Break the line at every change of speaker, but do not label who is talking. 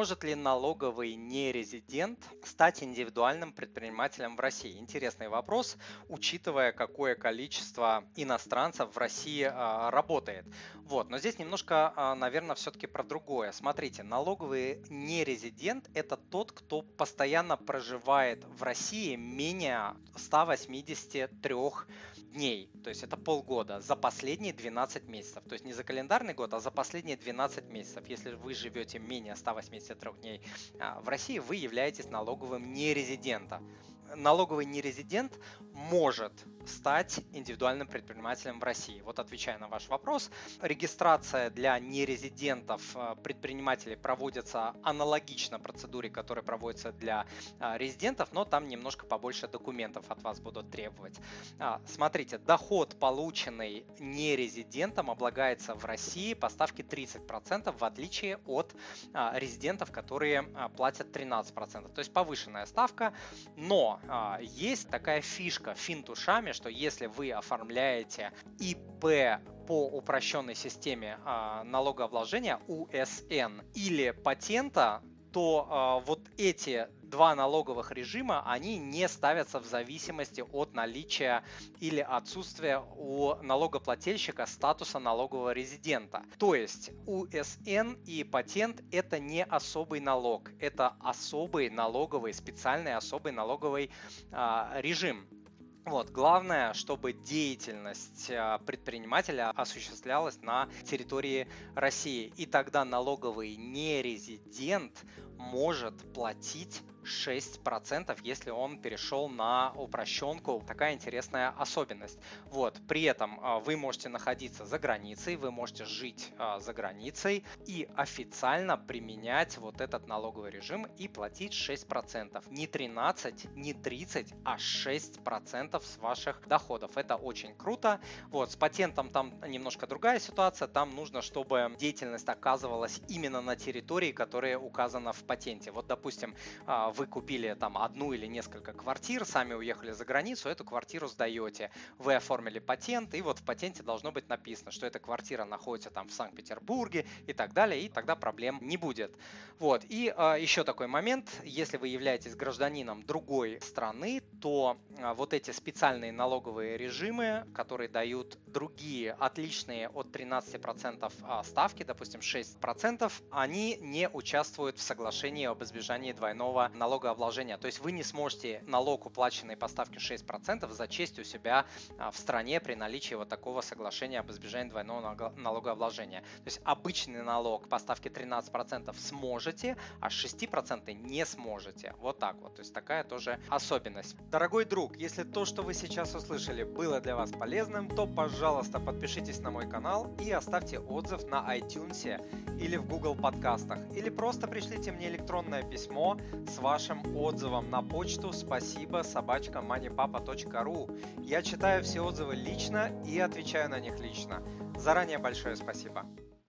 Может ли налоговый нерезидент стать индивидуальным предпринимателем в России? Интересный вопрос, учитывая, какое количество иностранцев в России а, работает. Вот, но здесь немножко, а, наверное, все-таки про другое. Смотрите, налоговый нерезидент – это тот, кто постоянно проживает в России менее 183 дней, то есть это полгода, за последние 12 месяцев. То есть не за календарный год, а за последние 12 месяцев. Если вы живете менее 183 дней а, в России, вы являетесь налоговым нерезидентом налоговый нерезидент может стать индивидуальным предпринимателем в России? Вот отвечая на ваш вопрос, регистрация для нерезидентов э, предпринимателей проводится аналогично процедуре, которая проводится для э, резидентов, но там немножко побольше документов от вас будут требовать. А, смотрите, доход, полученный нерезидентом, облагается в России по ставке 30%, в отличие от а, резидентов, которые а, платят 13%. То есть повышенная ставка, но есть такая фишка финтушами, что если вы оформляете ИП по упрощенной системе э, налогообложения УСН или патента, то э, вот эти два налоговых режима, они не ставятся в зависимости от наличия или отсутствия у налогоплательщика статуса налогового резидента. То есть УСН и патент это не особый налог, это особый налоговый, специальный особый налоговый э, режим. Вот, главное, чтобы деятельность а, предпринимателя осуществлялась на территории России. И тогда налоговый нерезидент может платить 6%, если он перешел на упрощенку. Такая интересная особенность. Вот. При этом а, вы можете находиться за границей, вы можете жить а, за границей и официально применять вот этот налоговый режим и платить 6%. Не 13, не 30, а 6% с ваших доходов. Это очень круто. Вот. С патентом там немножко другая ситуация. Там нужно, чтобы деятельность оказывалась именно на территории, которая указана в патенте. Вот, допустим, а, вы купили там одну или несколько квартир, сами уехали за границу, эту квартиру сдаете. Вы оформили патент, и вот в патенте должно быть написано, что эта квартира находится там в Санкт-Петербурге и так далее, и тогда проблем не будет. Вот. И э, а, еще такой момент, если вы являетесь гражданином другой страны, то э, вот эти специальные налоговые режимы, которые дают другие отличные от 13% а, ставки, допустим 6%, они не участвуют в соглашении об избежании двойного налогообложения. То есть вы не сможете налог, уплаченный по ставке 6%, зачесть у себя а, в стране при наличии вот такого соглашения об избежании двойного налогообложения. То есть обычный налог по ставке 13% сможете, а 6% не сможете. Вот так вот. То есть такая тоже особенность. Дорогой друг, если то, что вы сейчас услышали, было для вас полезным, то, пожалуйста, подпишитесь на мой канал и оставьте отзыв на iTunes или в Google подкастах. Или просто пришлите мне электронное письмо с вашим отзывом на почту спасибо собачка moneypapa.ru. Я читаю все отзывы лично и отвечаю на них лично. Заранее большое спасибо.